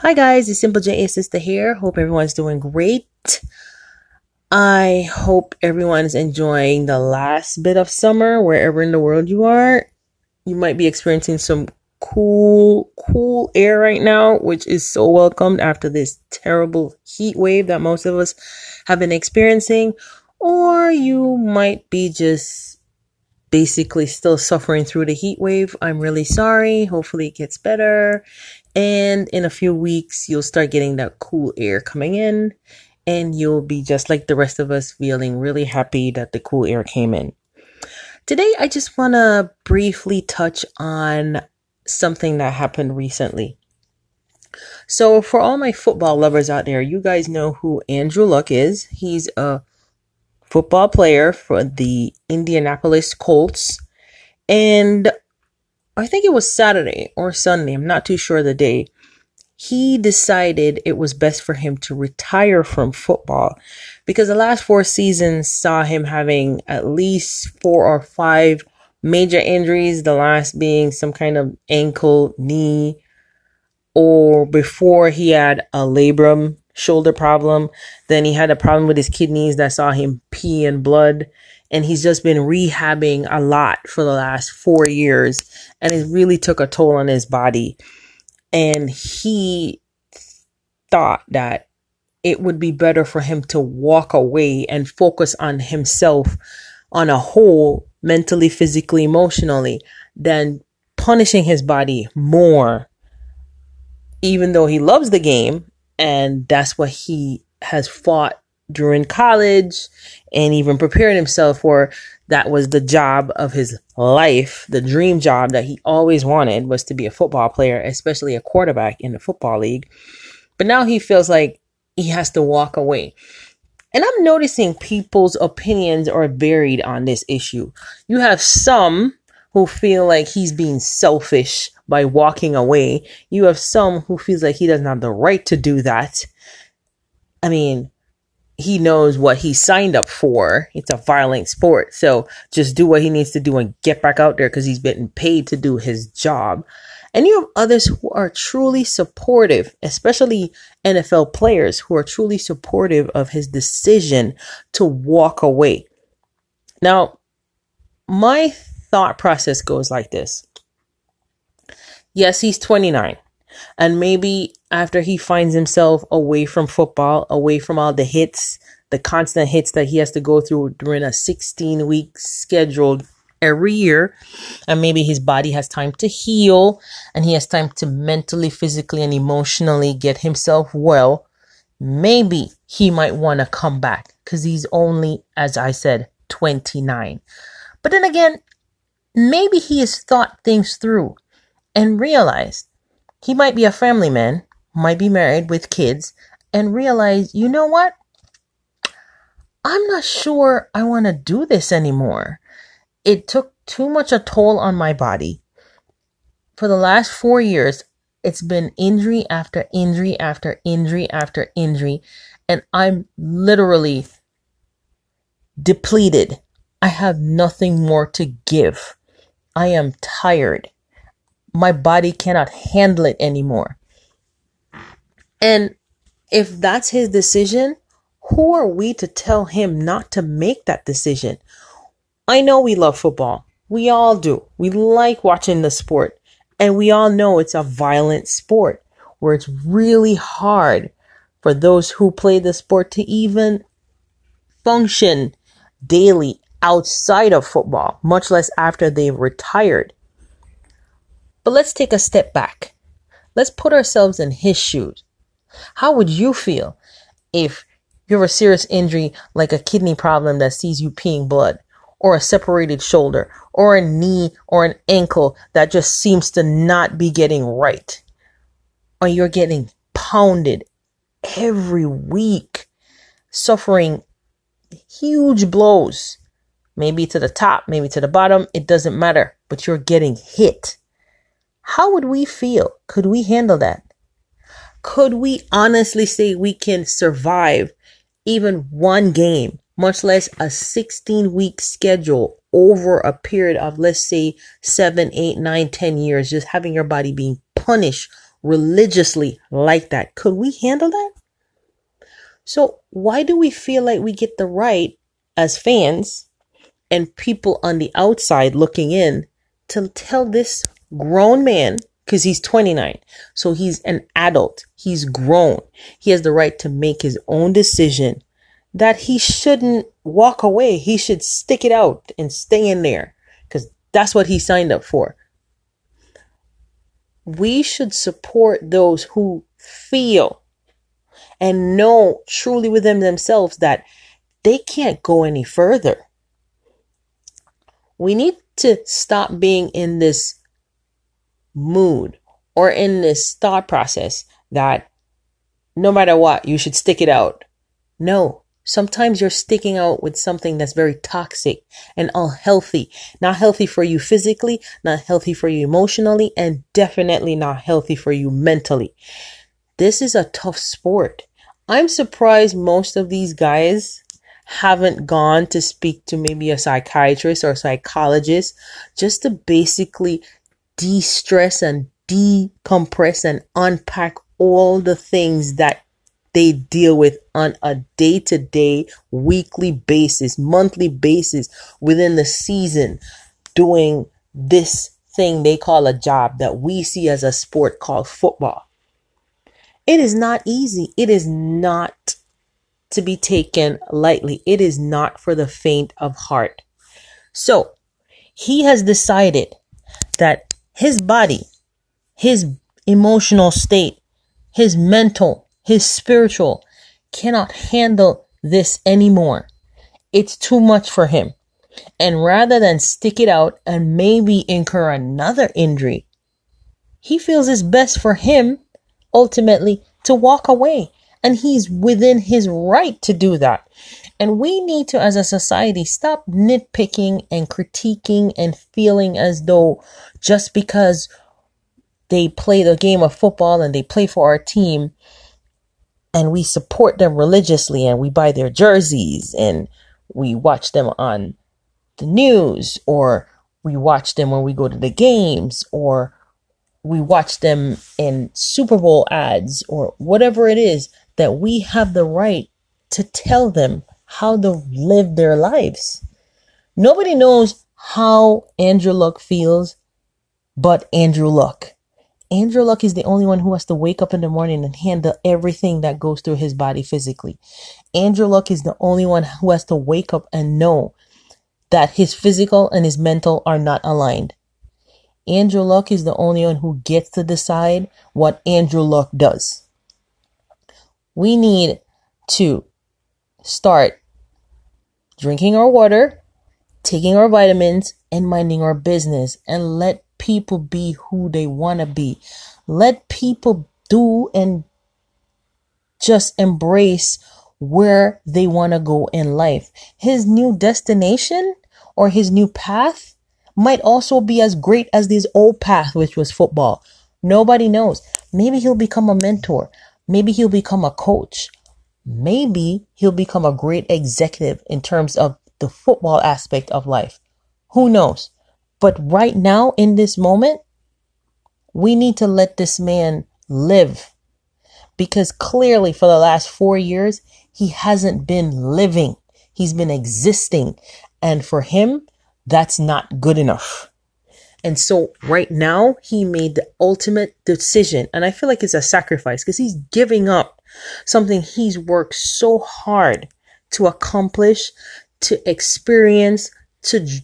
Hi guys, it's Simple J Sister here. Hope everyone's doing great. I hope everyone's enjoying the last bit of summer wherever in the world you are. You might be experiencing some cool, cool air right now, which is so welcomed after this terrible heat wave that most of us have been experiencing. Or you might be just basically still suffering through the heat wave. I'm really sorry. Hopefully it gets better. And in a few weeks, you'll start getting that cool air coming in and you'll be just like the rest of us feeling really happy that the cool air came in. Today, I just want to briefly touch on something that happened recently. So, for all my football lovers out there, you guys know who Andrew Luck is. He's a football player for the Indianapolis Colts. And I think it was Saturday or Sunday, I'm not too sure the day. He decided it was best for him to retire from football because the last four seasons saw him having at least four or five major injuries, the last being some kind of ankle, knee, or before he had a labrum shoulder problem. Then he had a problem with his kidneys that saw him pee in blood. And he's just been rehabbing a lot for the last four years. And it really took a toll on his body. And he thought that it would be better for him to walk away and focus on himself on a whole, mentally, physically, emotionally, than punishing his body more. Even though he loves the game and that's what he has fought during college and even prepared himself for. That was the job of his life. The dream job that he always wanted was to be a football player especially a quarterback in the football league. But now he feels like he has to walk away. And i'm noticing people's opinions are varied on this issue. You have some who feel like he's being selfish by walking away. You have some who feels like he doesn't have the right to do that. I mean, he knows what he signed up for. It's a violent sport. So just do what he needs to do and get back out there because he's been paid to do his job. And you have others who are truly supportive, especially NFL players who are truly supportive of his decision to walk away. Now, my thought process goes like this Yes, he's 29. And maybe after he finds himself away from football, away from all the hits, the constant hits that he has to go through during a 16 week scheduled every year, and maybe his body has time to heal and he has time to mentally, physically, and emotionally get himself well, maybe he might want to come back because he's only, as I said, 29. But then again, maybe he has thought things through and realized he might be a family man, might be married with kids, and realize, you know what? I'm not sure I want to do this anymore. It took too much a toll on my body. For the last four years, it's been injury after injury after injury after injury, and I'm literally depleted. I have nothing more to give. I am tired my body cannot handle it anymore. And if that's his decision, who are we to tell him not to make that decision? I know we love football. We all do. We like watching the sport. And we all know it's a violent sport where it's really hard for those who play the sport to even function daily outside of football, much less after they've retired. But let's take a step back. Let's put ourselves in his shoes. How would you feel if you have a serious injury like a kidney problem that sees you peeing blood, or a separated shoulder, or a knee or an ankle that just seems to not be getting right? Or you're getting pounded every week, suffering huge blows, maybe to the top, maybe to the bottom, it doesn't matter, but you're getting hit. How would we feel? Could we handle that? Could we honestly say we can survive even one game, much less a 16 week schedule over a period of, let's say, seven, eight, nine, ten years, just having your body being punished religiously like that. Could we handle that? So, why do we feel like we get the right as fans and people on the outside looking in to tell this grown man, because he's 29, so he's an adult, he's grown, he has the right to make his own decision that he shouldn't walk away. He should stick it out and stay in there because that's what he signed up for. We should support those who feel and know truly within themselves that they can't go any further. We need to stop being in this mood or in this thought process that no matter what, you should stick it out. No, sometimes you're sticking out with something that's very toxic and unhealthy. Not healthy for you physically, not healthy for you emotionally, and definitely not healthy for you mentally. This is a tough sport. I'm surprised most of these guys haven't gone to speak to maybe a psychiatrist or a psychologist just to basically de stress and decompress and unpack all the things that they deal with on a day to day, weekly basis, monthly basis within the season, doing this thing they call a job that we see as a sport called football. It is not easy. It is not to be taken lightly. It is not for the faint of heart. So he has decided that his body, his emotional state, his mental, his spiritual cannot handle this anymore. It's too much for him. And rather than stick it out and maybe incur another injury, he feels it's best for him ultimately to walk away and he's within his right to do that. And we need to, as a society, stop nitpicking and critiquing and feeling as though just because they play the game of football and they play for our team and we support them religiously and we buy their jerseys and we watch them on the news or we watch them when we go to the games or we watch them in Super Bowl ads or whatever it is that we have the right to tell them how to live their lives. Nobody knows how Andrew Luck feels but Andrew Luck. Andrew Luck is the only one who has to wake up in the morning and handle everything that goes through his body physically. Andrew Luck is the only one who has to wake up and know that his physical and his mental are not aligned. Andrew Luck is the only one who gets to decide what Andrew Luck does we need to start drinking our water, taking our vitamins, and minding our business and let people be who they want to be. Let people do and just embrace where they want to go in life. His new destination or his new path might also be as great as this old path, which was football. Nobody knows. Maybe he'll become a mentor. Maybe he'll become a coach. Maybe he'll become a great executive in terms of the football aspect of life. Who knows? But right now, in this moment, we need to let this man live because clearly for the last four years, he hasn't been living. He's been existing. And for him, that's not good enough. And so right now he made the ultimate decision. And I feel like it's a sacrifice because he's giving up something he's worked so hard to accomplish, to experience, to j-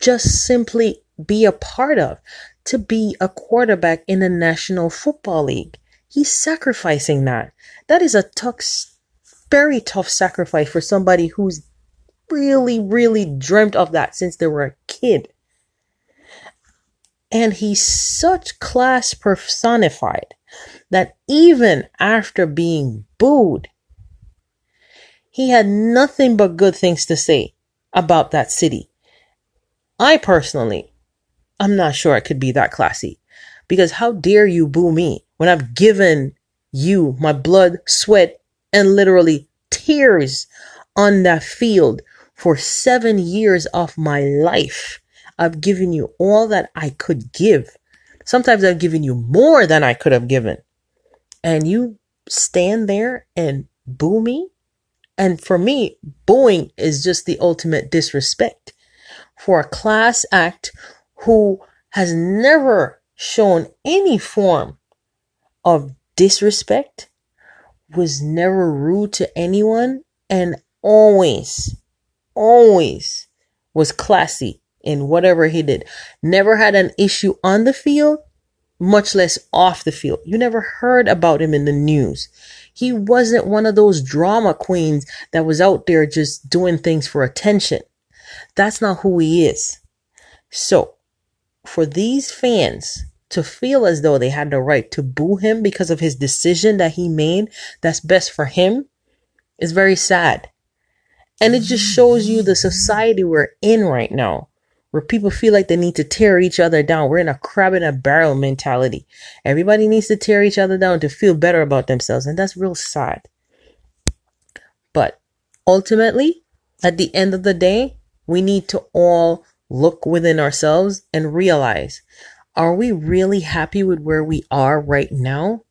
just simply be a part of, to be a quarterback in the National Football League. He's sacrificing that. That is a tough, very tough sacrifice for somebody who's really, really dreamt of that since they were a kid. And he's such class personified that even after being booed, he had nothing but good things to say about that city. I personally, I'm not sure it could be that classy because how dare you boo me when I've given you my blood, sweat, and literally tears on that field for seven years of my life. I've given you all that I could give. Sometimes I've given you more than I could have given. And you stand there and boo me. And for me, booing is just the ultimate disrespect for a class act who has never shown any form of disrespect, was never rude to anyone, and always, always was classy in whatever he did. Never had an issue on the field, much less off the field. You never heard about him in the news. He wasn't one of those drama queens that was out there just doing things for attention. That's not who he is. So, for these fans to feel as though they had the right to boo him because of his decision that he made that's best for him is very sad. And it just shows you the society we're in right now, where people feel like they need to tear each other down. We're in a crab in a barrel mentality. Everybody needs to tear each other down to feel better about themselves. And that's real sad. But ultimately, at the end of the day, we need to all look within ourselves and realize are we really happy with where we are right now?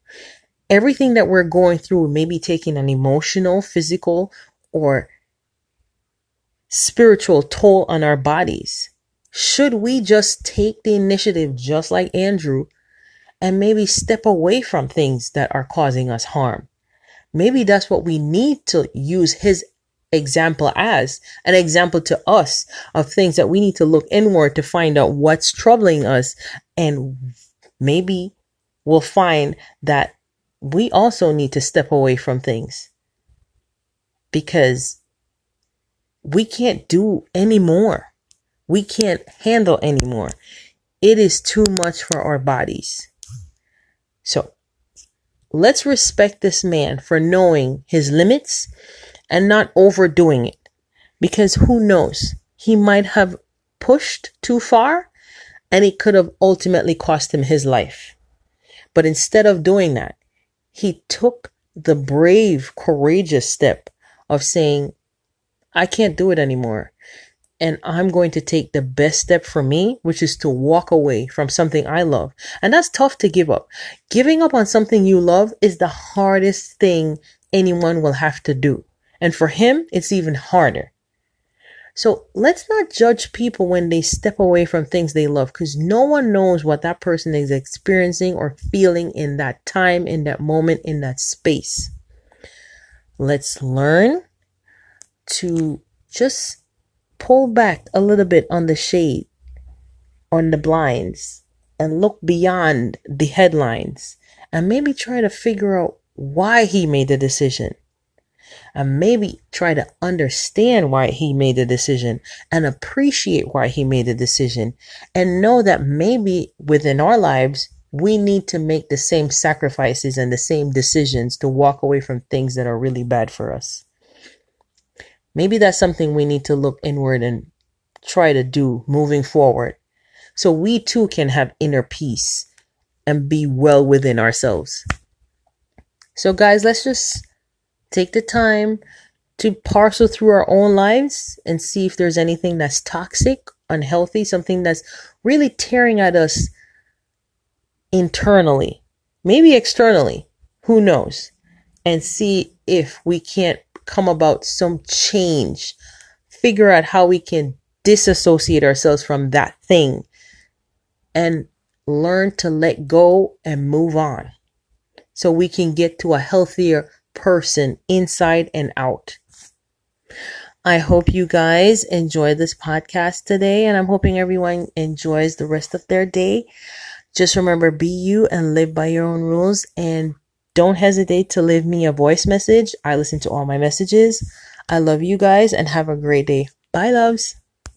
Everything that we're going through may be taking an emotional, physical, or spiritual toll on our bodies. Should we just take the initiative, just like Andrew, and maybe step away from things that are causing us harm? Maybe that's what we need to use his example as an example to us of things that we need to look inward to find out what's troubling us. And maybe we'll find that we also need to step away from things because we can't do anymore. We can't handle anymore. It is too much for our bodies. So let's respect this man for knowing his limits and not overdoing it. Because who knows? He might have pushed too far and it could have ultimately cost him his life. But instead of doing that, he took the brave, courageous step of saying, I can't do it anymore. And I'm going to take the best step for me, which is to walk away from something I love. And that's tough to give up. Giving up on something you love is the hardest thing anyone will have to do. And for him, it's even harder. So let's not judge people when they step away from things they love because no one knows what that person is experiencing or feeling in that time, in that moment, in that space. Let's learn to just pull back a little bit on the shade, on the blinds, and look beyond the headlines and maybe try to figure out why he made the decision and maybe try to understand why he made the decision and appreciate why he made the decision and know that maybe within our lives, we need to make the same sacrifices and the same decisions to walk away from things that are really bad for us. Maybe that's something we need to look inward and try to do moving forward so we too can have inner peace and be well within ourselves. So, guys, let's just take the time to parcel through our own lives and see if there's anything that's toxic, unhealthy, something that's really tearing at us internally, maybe externally, who knows, and see if we can't come about some change, figure out how we can disassociate ourselves from that thing and learn to let go and move on so we can get to a healthier person inside and out. I hope you guys enjoy this podcast today, and I'm hoping everyone enjoys the rest of their day. Just remember, be you and live by your own rules, and don't hesitate to leave me a voice message. I listen to all my messages. I love you guys and have a great day. Bye, loves.